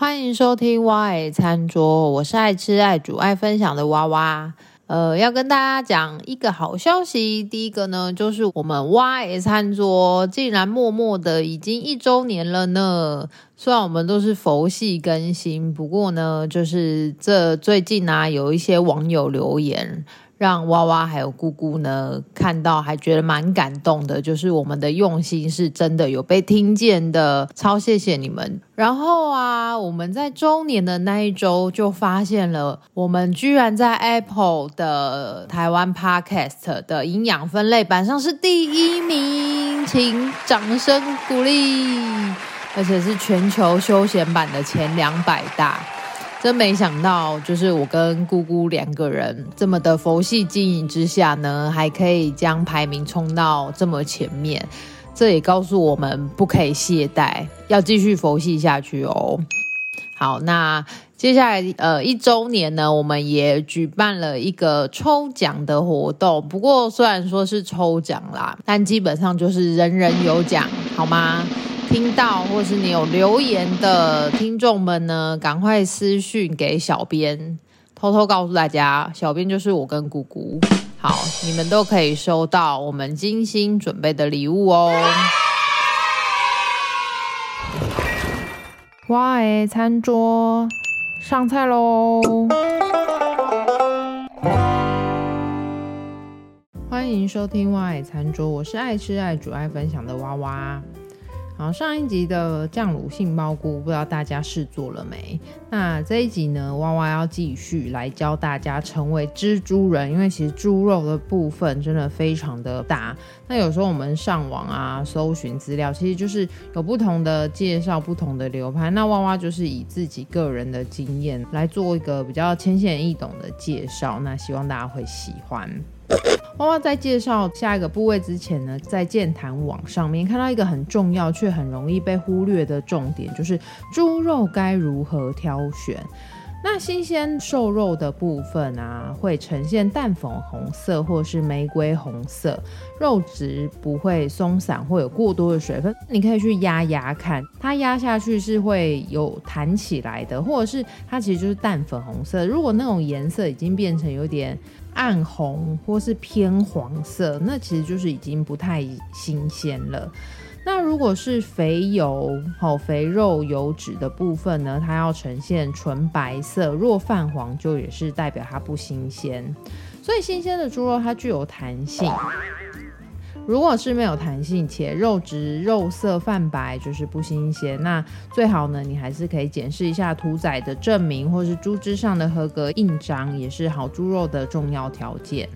欢迎收听蛙爱餐桌，我是爱吃、爱煮、爱分享的娃娃。呃，要跟大家讲一个好消息。第一个呢，就是我们蛙爱餐桌竟然默默的已经一周年了呢。虽然我们都是佛系更新，不过呢，就是这最近啊，有一些网友留言。让娃娃还有姑姑呢看到，还觉得蛮感动的，就是我们的用心是真的有被听见的，超谢谢你们。然后啊，我们在周年的那一周就发现了，我们居然在 Apple 的台湾 Podcast 的营养分类榜上是第一名，请掌声鼓励，而且是全球休闲版的前两百大。真没想到，就是我跟姑姑两个人这么的佛系经营之下呢，还可以将排名冲到这么前面。这也告诉我们不可以懈怠，要继续佛系下去哦。好，那接下来呃一周年呢，我们也举办了一个抽奖的活动。不过虽然说是抽奖啦，但基本上就是人人有奖，好吗？听到或是你有留言的听众们呢，赶快私讯给小编，偷偷告诉大家，小编就是我跟姑姑。好，你们都可以收到我们精心准备的礼物哦。蛙爱餐桌上菜喽！欢迎收听蛙爱餐桌，我是爱吃、爱煮、爱分享的娃娃。好，上一集的酱卤杏鲍菇，不知道大家试做了没？那这一集呢，蛙蛙要继续来教大家成为蜘蛛人，因为其实猪肉的部分真的非常的大。那有时候我们上网啊，搜寻资料，其实就是有不同的介绍，不同的流派。那蛙蛙就是以自己个人的经验来做一个比较浅显易懂的介绍，那希望大家会喜欢。蛙蛙在介绍下一个部位之前呢，在健谈网上面看到一个很重要却很容易被忽略的重点，就是猪肉该如何挑选。那新鲜瘦肉的部分啊，会呈现淡粉红色或是玫瑰红色，肉质不会松散或有过多的水分。你可以去压压看，它压下去是会有弹起来的，或者是它其实就是淡粉红色。如果那种颜色已经变成有点暗红或是偏黄色，那其实就是已经不太新鲜了。那如果是肥油、好肥肉油脂的部分呢，它要呈现纯白色，若泛黄就也是代表它不新鲜。所以新鲜的猪肉它具有弹性。如果是没有弹性且肉质肉色泛白，就是不新鲜。那最好呢，你还是可以检视一下屠宰的证明，或是猪只上的合格印章，也是好猪肉的重要条件。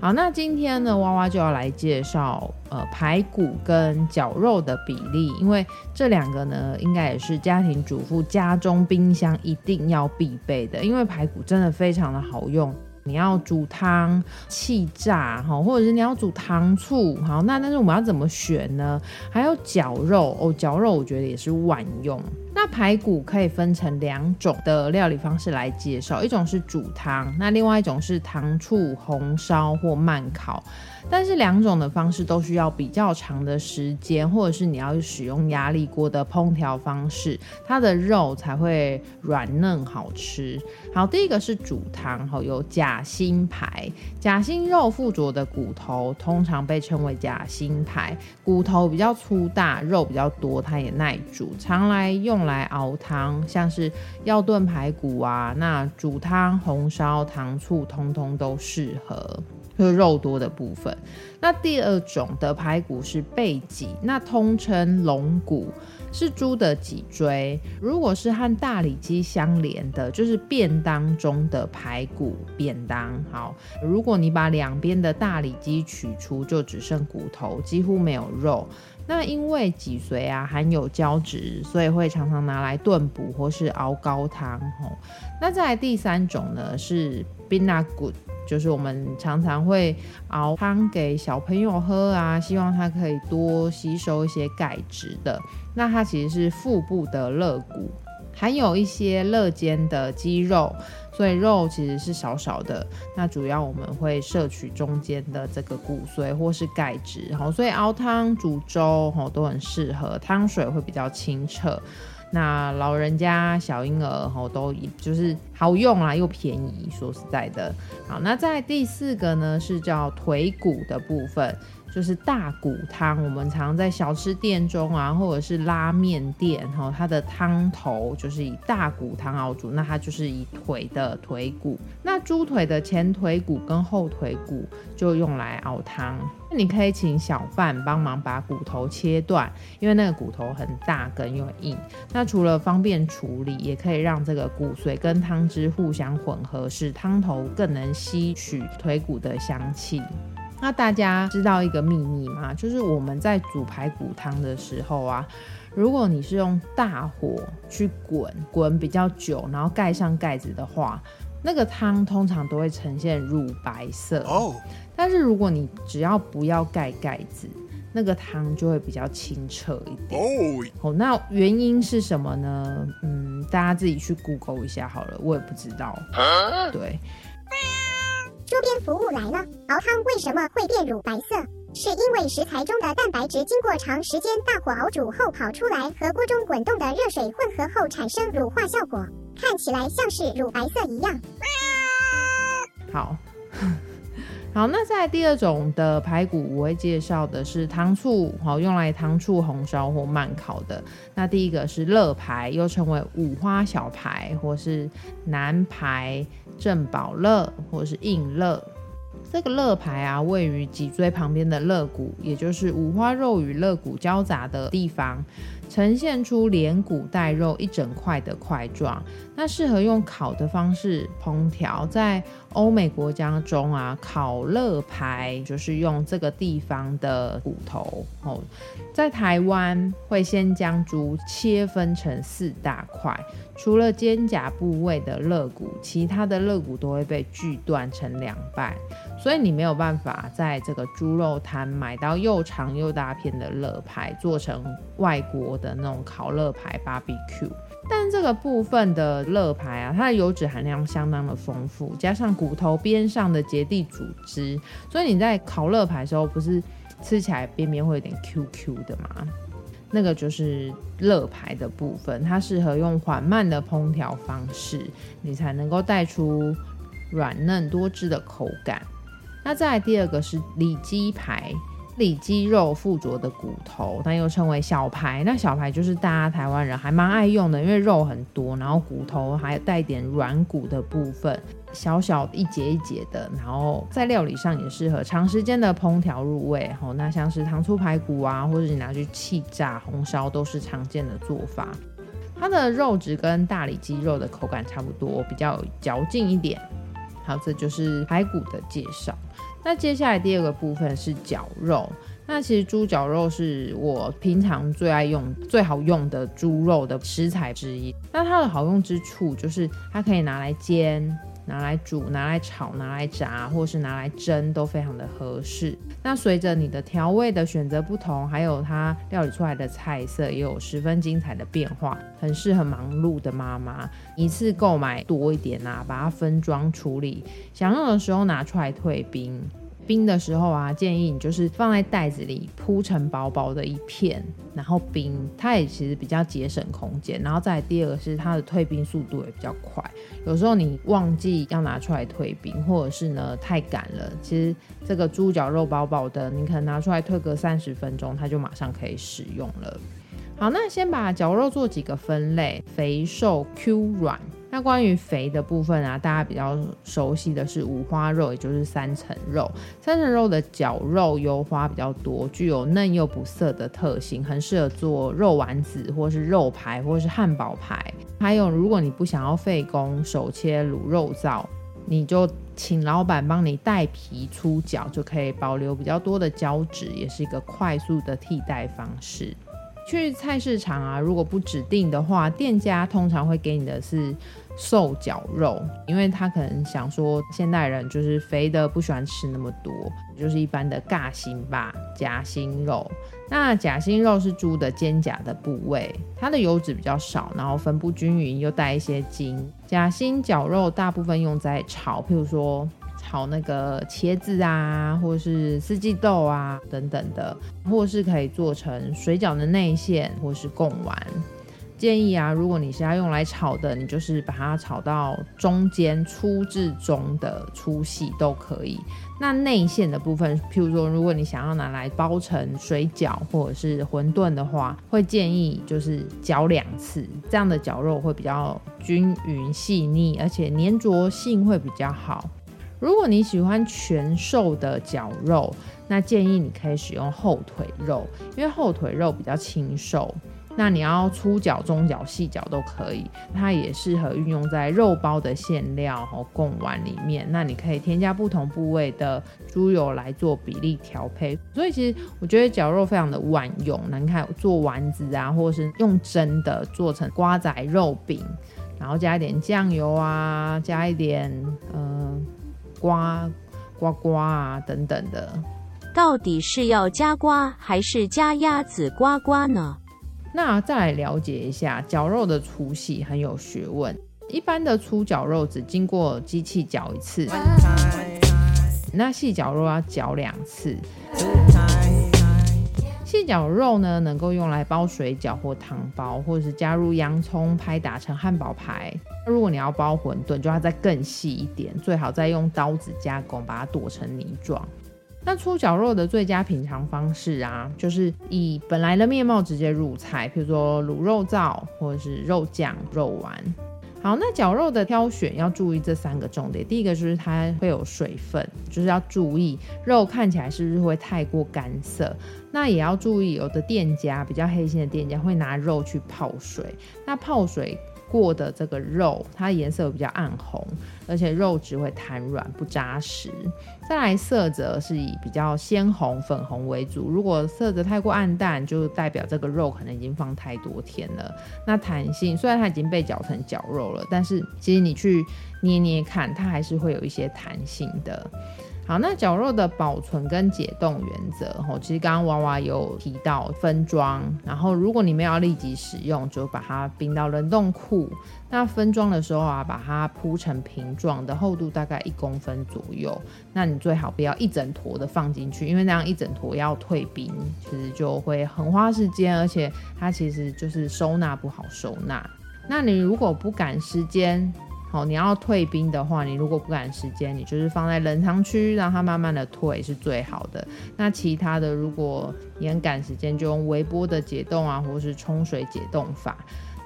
好，那今天呢，蛙蛙就要来介绍呃排骨跟绞肉的比例，因为这两个呢，应该也是家庭主妇家中冰箱一定要必备的，因为排骨真的非常的好用。你要煮汤、气炸，哈，或者是你要煮糖醋，好，那但是我们要怎么选呢？还有绞肉哦，绞肉我觉得也是万用。那排骨可以分成两种的料理方式来介绍，一种是煮汤，那另外一种是糖醋、红烧或慢烤。但是两种的方式都需要比较长的时间，或者是你要使用压力锅的烹调方式，它的肉才会软嫩好吃。好，第一个是煮汤，好，有假心排，假心肉附着的骨头通常被称为假心排，骨头比较粗大，肉比较多，它也耐煮，常来用用来熬汤，像是要炖排骨啊，那煮汤、红烧、糖醋，通通都适合。就是肉多的部分。那第二种的排骨是背脊，那通称龙骨，是猪的脊椎。如果是和大里脊相连的，就是便当中的排骨便当。好，如果你把两边的大里脊取出，就只剩骨头，几乎没有肉。那因为脊髓啊含有胶质，所以会常常拿来炖补或是熬高汤。吼，那再来第三种呢是宾纳骨。就是我们常常会熬汤给小朋友喝啊，希望他可以多吸收一些钙质的。那它其实是腹部的肋骨，含有一些肋间的肌肉，所以肉其实是少少的。那主要我们会摄取中间的这个骨髓或是钙质，好，所以熬汤煮粥吼都很适合，汤水会比较清澈。那老人家、小婴儿吼都就是好用啦，又便宜。说实在的，好，那在第四个呢是叫腿骨的部分。就是大骨汤，我们常在小吃店中啊，或者是拉面店，哈，它的汤头就是以大骨汤熬煮，那它就是以腿的腿骨，那猪腿的前腿骨跟后腿骨就用来熬汤。那你可以请小贩帮忙把骨头切断，因为那个骨头很大根又硬。那除了方便处理，也可以让这个骨髓跟汤汁互相混合，使汤头更能吸取腿骨的香气。那大家知道一个秘密吗？就是我们在煮排骨汤的时候啊，如果你是用大火去滚，滚比较久，然后盖上盖子的话，那个汤通常都会呈现乳白色。哦。但是如果你只要不要盖盖子，那个汤就会比较清澈一点。哦。那原因是什么呢？嗯，大家自己去 Google 一下好了，我也不知道。对。周边服务来了，熬汤为什么会变乳白色？是因为食材中的蛋白质经过长时间大火熬煮后跑出来，和锅中滚动的热水混合后产生乳化效果，看起来像是乳白色一样。好，好，那在第二种的排骨，我会介绍的是糖醋，好，用来糖醋红烧或慢烤的。那第一个是肋排，又称为五花小排，或是南排。正堡肋或是硬肋，这个肋排啊，位于脊椎旁边的肋骨，也就是五花肉与肋骨交杂的地方。呈现出连骨带肉一整块的块状，那适合用烤的方式烹调。在欧美国家中啊，烤肋排就是用这个地方的骨头哦。在台湾会先将猪切分成四大块，除了肩胛部位的肋骨，其他的肋骨都会被锯断成两半，所以你没有办法在这个猪肉摊买到又长又大片的肋排，做成外国的那种烤肋排 barbecue，但这个部分的肋排啊，它的油脂含量相当的丰富，加上骨头边上的结缔组织，所以你在烤肋排的时候，不是吃起来边边会有点 Q Q 的吗？那个就是肋排的部分，它适合用缓慢的烹调方式，你才能够带出软嫩多汁的口感。那再来第二个是里脊排。里脊肉附着的骨头，它又称为小排。那小排就是大家台湾人还蛮爱用的，因为肉很多，然后骨头还带点软骨的部分，小小一节一节的，然后在料理上也适合长时间的烹调入味。吼，那像是糖醋排骨啊，或者你拿去气炸、红烧，都是常见的做法。它的肉质跟大里脊肉的口感差不多，比较有嚼劲一点。好，这就是排骨的介绍。那接下来第二个部分是绞肉。那其实猪绞肉是我平常最爱用、最好用的猪肉的食材之一。那它的好用之处就是它可以拿来煎。拿来煮、拿来炒、拿来炸，或是拿来蒸，都非常的合适。那随着你的调味的选择不同，还有它料理出来的菜色也有十分精彩的变化，很适合忙碌的妈妈一次购买多一点啊，把它分装处理，想用的时候拿出来退冰。冰的时候啊，建议你就是放在袋子里铺成薄薄的一片，然后冰，它也其实比较节省空间。然后再第二个是它的退冰速度也比较快。有时候你忘记要拿出来退冰，或者是呢太赶了，其实这个猪脚肉薄薄的，你可能拿出来退个三十分钟，它就马上可以使用了。好，那先把绞肉做几个分类：肥、瘦、Q、软。那关于肥的部分啊，大家比较熟悉的是五花肉，也就是三层肉。三层肉的绞肉油花比较多，具有嫩又不涩的特性，很适合做肉丸子，或是肉排，或是汉堡排。还有，如果你不想要费工手切卤肉燥，你就请老板帮你带皮出绞，就可以保留比较多的胶质，也是一个快速的替代方式。去菜市场啊，如果不指定的话，店家通常会给你的是瘦绞肉，因为他可能想说现代人就是肥的不喜欢吃那么多，就是一般的尬心吧，夹心肉。那夹心肉是猪的肩胛的部位，它的油脂比较少，然后分布均匀，又带一些筋。夹心绞肉大部分用在炒，譬如说。炒那个茄子啊，或是四季豆啊等等的，或是可以做成水饺的内馅，或是贡丸。建议啊，如果你是要用来炒的，你就是把它炒到中间粗至中的粗细都可以。那内馅的部分，譬如说，如果你想要拿来包成水饺或者是馄饨的话，会建议就是绞两次，这样的绞肉会比较均匀细腻，而且粘着性会比较好。如果你喜欢全瘦的绞肉，那建议你可以使用后腿肉，因为后腿肉比较清瘦。那你要粗绞、中绞、细绞都可以，它也适合运用在肉包的馅料和贡丸里面。那你可以添加不同部位的猪油来做比例调配。所以其实我觉得绞肉非常的万用，你看做丸子啊，或者是用蒸的做成瓜仔肉饼，然后加一点酱油啊，加一点嗯、瓜瓜瓜啊等等的。到底是要加瓜还是加鸭子瓜瓜呢？那再来了解一下绞肉的粗细很有学问。一般的粗绞肉只经过机器绞一次，那细绞肉要绞两次。细绞肉呢，能够用来包水饺或汤包，或者是加入洋葱拍打成汉堡排。如果你要包馄饨，就要再更细一点，最好再用刀子加工，把它剁成泥状。那粗绞肉的最佳品尝方式啊，就是以本来的面貌直接入菜，譬如说卤肉燥或者是肉酱、肉丸。好，那绞肉的挑选要注意这三个重点。第一个就是它会有水分，就是要注意肉看起来是不是会太过干涩。那也要注意，有的店家比较黑心的店家会拿肉去泡水，那泡水。过的这个肉，它颜色比较暗红，而且肉质会弹软不扎实。再来色泽是以比较鲜红、粉红为主。如果色泽太过暗淡，就代表这个肉可能已经放太多天了。那弹性虽然它已经被绞成绞肉了，但是其实你去捏捏看，它还是会有一些弹性的。好，那绞肉的保存跟解冻原则，吼，其实刚刚娃娃有提到分装，然后如果你们要立即使用，就把它冰到冷冻库。那分装的时候啊，把它铺成平状的厚度大概一公分左右。那你最好不要一整坨的放进去，因为那样一整坨要退冰，其实就会很花时间，而且它其实就是收纳不好收纳。那你如果不赶时间，好，你要退冰的话，你如果不赶时间，你就是放在冷藏区，让它慢慢的退是最好的。那其他的，如果你很赶时间，就用微波的解冻啊，或是冲水解冻法。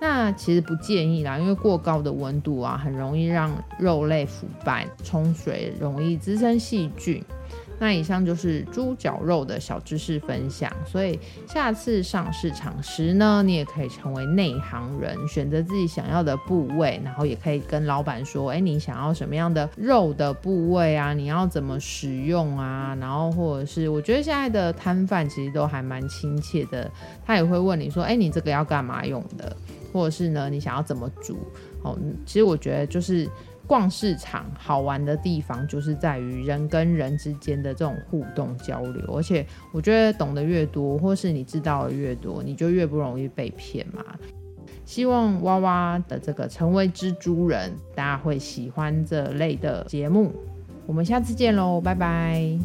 那其实不建议啦，因为过高的温度啊，很容易让肉类腐败，冲水容易滋生细菌。那以上就是猪绞肉的小知识分享，所以下次上市场时呢，你也可以成为内行人，选择自己想要的部位，然后也可以跟老板说，哎，你想要什么样的肉的部位啊？你要怎么使用啊？然后或者是，我觉得现在的摊贩其实都还蛮亲切的，他也会问你说，哎，你这个要干嘛用的？或者是呢，你想要怎么煮？哦，其实我觉得就是。逛市场好玩的地方，就是在于人跟人之间的这种互动交流，而且我觉得懂得越多，或是你知道的越多，你就越不容易被骗嘛。希望娃娃的这个成为蜘蛛人，大家会喜欢这类的节目。我们下次见喽，拜拜。